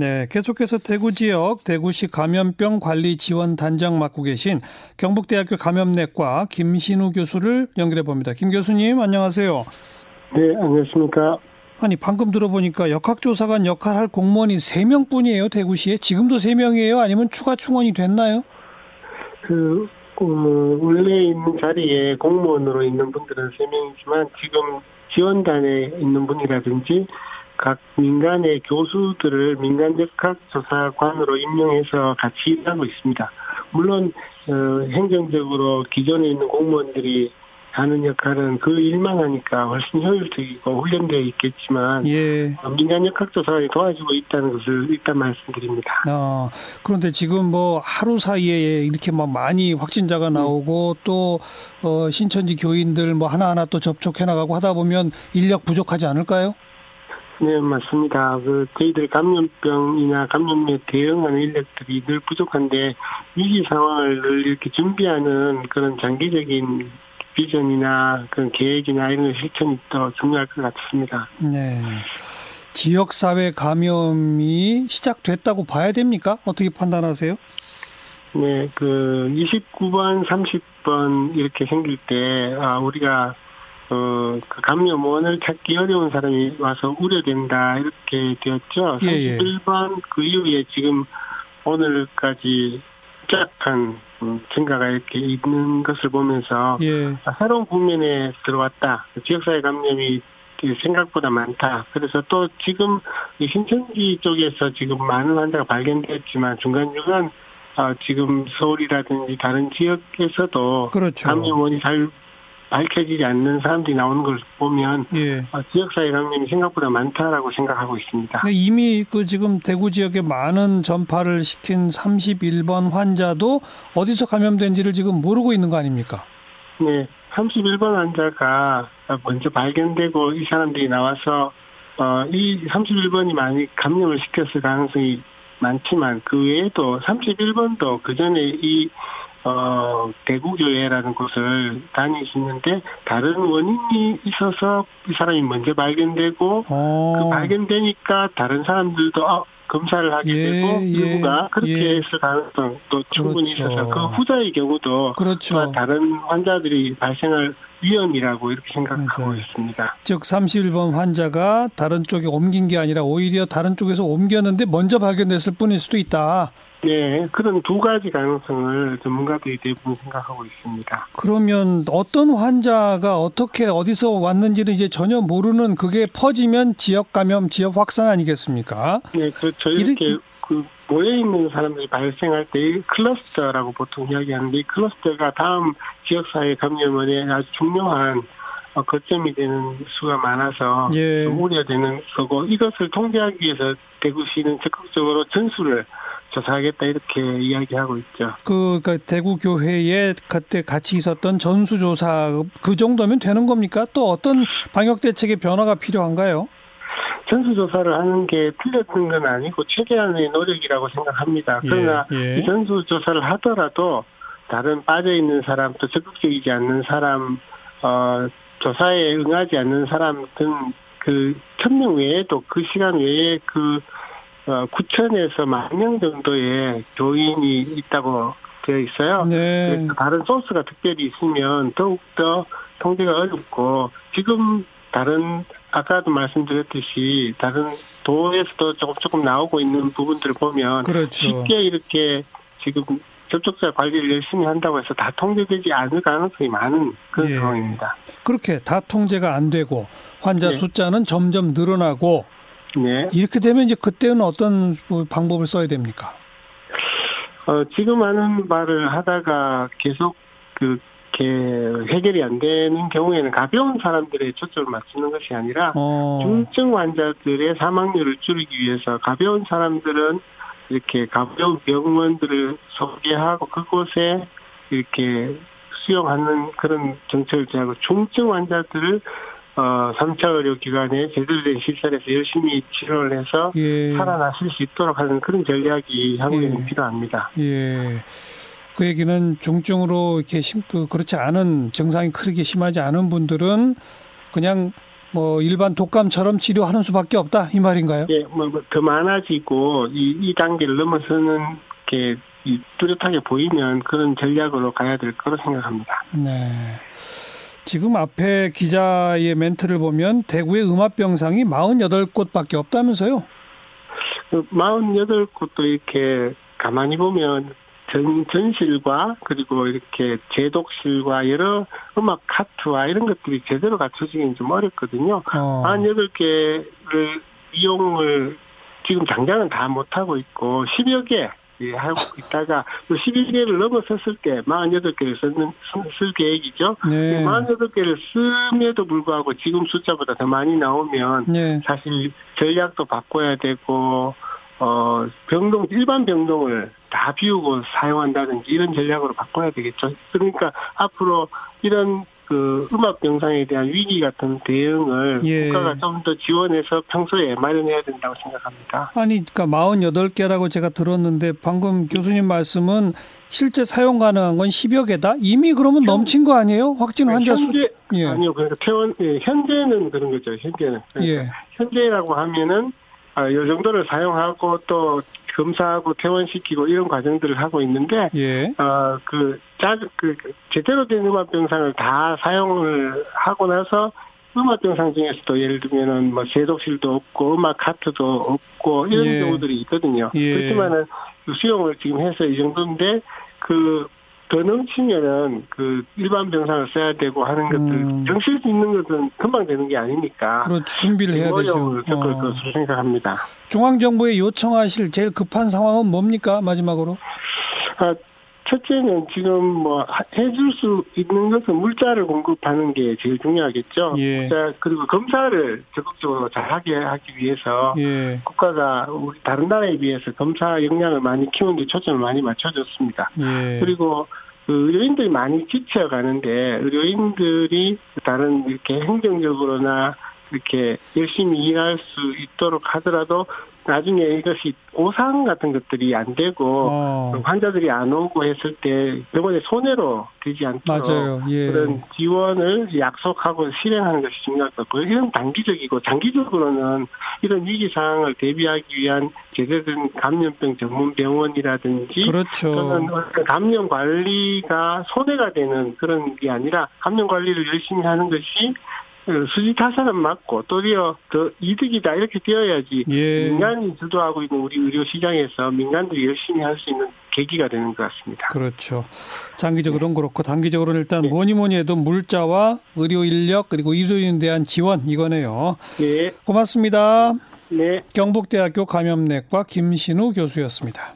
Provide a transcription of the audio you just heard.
네, 계속해서 대구 지역 대구시 감염병 관리 지원 단장 맡고 계신 경북대학교 감염내과 김신우 교수를 연결해 봅니다. 김 교수님 안녕하세요. 네, 안녕하십니까. 아니 방금 들어보니까 역학조사관 역할할 공무원이 3명뿐이에요 대구시에 지금도 3명이에요 아니면 추가 충원이 됐나요? 그 어, 원래 있는 자리에 공무원으로 있는 분들은 3명이지만 지금 지원단에 있는 분이라든지 각 민간의 교수들을 민간 역학조사관으로 임명해서 같이 일하고 있습니다. 물론 어, 행정적으로 기존에 있는 공무원들이 하는 역할은 그 일만 하니까 훨씬 효율적이고 훈련되어 있겠지만 예. 민간 역학조사관이 도와주고 있다는 것을 일단 말씀드립니다. 아, 그런데 지금 뭐 하루 사이에 이렇게 막 많이 확진자가 나오고 또 어, 신천지 교인들 뭐 하나하나 또 접촉해 나가고 하다 보면 인력 부족하지 않을까요? 네, 맞습니다. 그, 저희들 감염병이나 감염에 대응하는 인력들이 늘 부족한데, 위기 상황을 늘 이렇게 준비하는 그런 장기적인 비전이나 그런 계획이나 이런 실천이 더 중요할 것 같습니다. 네. 지역사회 감염이 시작됐다고 봐야 됩니까? 어떻게 판단하세요? 네, 그, 29번, 30번 이렇게 생길 때, 아, 우리가 어, 그 감염원을 찾기 어려운 사람이 와서 우려된다, 이렇게 되었죠. 예, 예. 31번 그 이후에 지금 오늘까지 쫙한 음, 증가가 이렇게 있는 것을 보면서 예. 아, 새로운 국면에 들어왔다. 지역사회 감염이 생각보다 많다. 그래서 또 지금 이 신천지 쪽에서 지금 많은 환자가 발견됐지만 중간중간 어, 지금 서울이라든지 다른 지역에서도 그렇죠. 감염원이 잘 밝혀지지 않는 사람들이 나오는 걸 보면 예. 어, 지역사회 감염이 생각보다 많다라고 생각하고 있습니다. 이미 그 지금 대구 지역에 많은 전파를 시킨 31번 환자도 어디서 감염된지를 지금 모르고 있는 거 아닙니까? 네, 31번 환자가 먼저 발견되고 이 사람들이 나와서 어, 이 31번이 많이 감염을 시켰을 가능성이 많지만 그 외에도 31번도 그 전에 이 어, 대구교회라는 곳을 다니시는데 다른 원인이 있어서 이 사람이 먼저 발견되고 어. 그 발견되니까 다른 사람들도 어, 검사를 하게 예, 되고 예, 일부가 그렇게 예. 했을 가능성도 충분히 그렇죠. 있어서 그 후자의 경우도 그렇죠. 다른 환자들이 발생할 위험이라고 이렇게 생각하고 맞아요. 있습니다. 즉 31번 환자가 다른 쪽에 옮긴 게 아니라 오히려 다른 쪽에서 옮겼는데 먼저 발견됐을 뿐일 수도 있다. 네, 그런 두 가지 가능성을 전문가들이 대부분 생각하고 있습니다. 그러면 어떤 환자가 어떻게 어디서 왔는지는 이제 전혀 모르는 그게 퍼지면 지역 감염, 지역 확산 아니겠습니까? 네, 그렇죠. 이렇게 그 모여 있는 사람들이 발생할 때이 클러스터라고 보통 이야기하는데 이 클러스터가 다음 지역 사회 감염원에 아주 중요한 어, 거점이 되는 수가 많아서 예. 좀 우려되는 거고 이것을 통제하기 위해서 대구시는 적극적으로 전수를 조사하겠다 이렇게 이야기하고 있죠. 그, 그 대구 교회에 그때 같이 있었던 전수조사 그 정도면 되는 겁니까? 또 어떤 방역 대책의 변화가 필요한가요? 전수조사를 하는 게 틀렸던 건 아니고 최대한의 노력이라고 생각합니다. 그러나 예, 예. 이 전수조사를 하더라도 다른 빠져 있는 사람 또 적극적이지 않는 사람 어 조사에 응하지 않는 사람 등 그 천명 외에도 그 시간 외에 그 어, 9천에서 만 명 정도의 교인이 있다고 되어 있어요. 네. 그래서 다른 소스가 특별히 있으면 더욱더 통제가 어렵고 지금 다른 아까도 말씀드렸듯이 다른 도에서도 조금 조금 나오고 있는 부분들을 보면 그렇죠. 쉽게 이렇게 지금 접촉자 관리를 열심히 한다고 해서 다 통제되지 않을 가능성이 많은 그런 예. 상황입니다. 그렇게 다 통제가 안 되고 환자 네. 숫자는 점점 늘어나고 네. 이렇게 되면 이제 그때는 어떤 방법을 써야 됩니까? 어, 지금 하는 말을 하다가 계속 그, 이렇게 해결이 안 되는 경우에는 가벼운 사람들의 초점을 맞추는 것이 아니라 어, 중증 환자들의 사망률을 줄이기 위해서 가벼운 사람들은 이렇게 가벼운 병원들을 소개하고 그곳에 이렇게 수용하는 그런 정책을 제하고 중증 환자들을 어, 3차 의료기관에 제대로 된 시설에서 열심히 치료를 해서 예, 살아나실 수 있도록 하는 그런 전략이 한국에는 예. 필요합니다. 예. 그 얘기는 중증으로 이렇게 심, 그, 그렇지 않은 증상이 크게 심하지 않은 분들은 그냥 뭐 일반 독감처럼 치료하는 수밖에 없다 이 말인가요? 예, 뭐더 뭐 많아지고 이, 이 단계를 넘어서는 게 뚜렷하게 보이면 그런 전략으로 가야 될 거로 생각합니다. 네. 지금 앞에 기자의 멘트를 보면 대구의 음압병상이 48곳밖에 없다면서요? 48곳도 그 이렇게 가만히 보면 전, 전실과 그리고 이렇게 제독실과 여러 음악 카트와 이런 것들이 제대로 갖춰지기는 좀 어렵거든요. 어. 48개를 이용을 지금 당장은 다 못하고 있고 10여 개 예, 하고 있다가 또 11개를 넘어섰을 때 48개를 쓰는, 쓸 계획이죠. 네. 48개를 씀에도 불구하고 지금 숫자보다 더 많이 나오면 네. 사실 전략도 바꿔야 되고 어, 병동, 일반 병동을 다 비우고 사용한다든지 이런 전략으로 바꿔야 되겠죠. 그러니까 앞으로 이런 그 음악 병상에 대한 위기 같은 대응을 예. 국가가 좀 더 지원해서 평소에 마련해야 된다고 생각합니다. 아니, 그러니까 48개라고 제가 들었는데 방금 교수님 말씀은 실제 사용 가능한 건 10여 개다? 이미 그러면 현, 넘친 거 아니에요? 확진 환자 현재, 수? 예. 아니요. 그러니까 퇴원, 예, 현재는 그런 거죠. 현재는. 그러니까 예. 현재라고 하면은 아, 이 정도를 사용하고 또 검사하고 퇴원시키고 이런 과정들을 하고 있는데 예. 어그 그 제대로 된 음압병상을 다 사용을 하고 나서 음압병상 중에서도 예를 들면은 뭐 세독실도 없고 음악 카트도 없고 이런 예. 경우들이 있거든요. 예. 그렇지만은 그 수용을 지금 해서 이 정도인데 그 더 넘치면은 그 일반 병상을 써야 되고 하는 것들 음. 정실 수 있는 것은 금방 되는 게 아니니까. 그렇죠. 준비를 해야 되죠. 겪을 어. 것으로 생각합니다. 중앙 정부에 요청하실 제일 급한 상황은 뭡니까 마지막으로? 아, 첫째는 지금 뭐 해줄 수 있는 것은 물자를 공급하는 게 제일 중요하겠죠. 예. 물자 그리고 검사를 적극적으로 잘하게 하기 위해서 예. 국가가 우리 다른 나라에 비해서 검사 역량을 많이 키우는 데 초점을 많이 맞춰줬습니다. 예. 그리고 그 의료인들이 많이 지쳐가는데 의료인들이 다른 이렇게 행정적으로나 이렇게 열심히 일할 수 있도록 하더라도 나중에 이것이 오상 같은 것들이 안 되고 어. 환자들이 안 오고 했을 때 병원의 손해로 되지 않도록 예. 그런 지원을 약속하고 실행하는 것이 중요할 것 같고요. 이런 단기적이고 장기적으로는 이런 위기 상황을 대비하기 위한 제대된 감염병 전문 병원이라든지 그렇죠. 또는 감염 관리가 손해가 되는 그런 게 아니라 감염 관리를 열심히 하는 것이 그 수지 타산은 맞고 또리어 더 이득이다 이렇게 되어야지 예. 민간이 주도하고 있는 우리 의료 시장에서 민간들이 열심히 할 수 있는 계기가 되는 것 같습니다. 그렇죠. 장기적으로는 네. 그렇고 단기적으로는 일단 네. 뭐니 뭐니 해도 물자와 의료 인력 그리고 의료인에 대한 지원 이거네요. 네. 고맙습니다. 네. 경북대학교 감염내과 김신우 교수였습니다.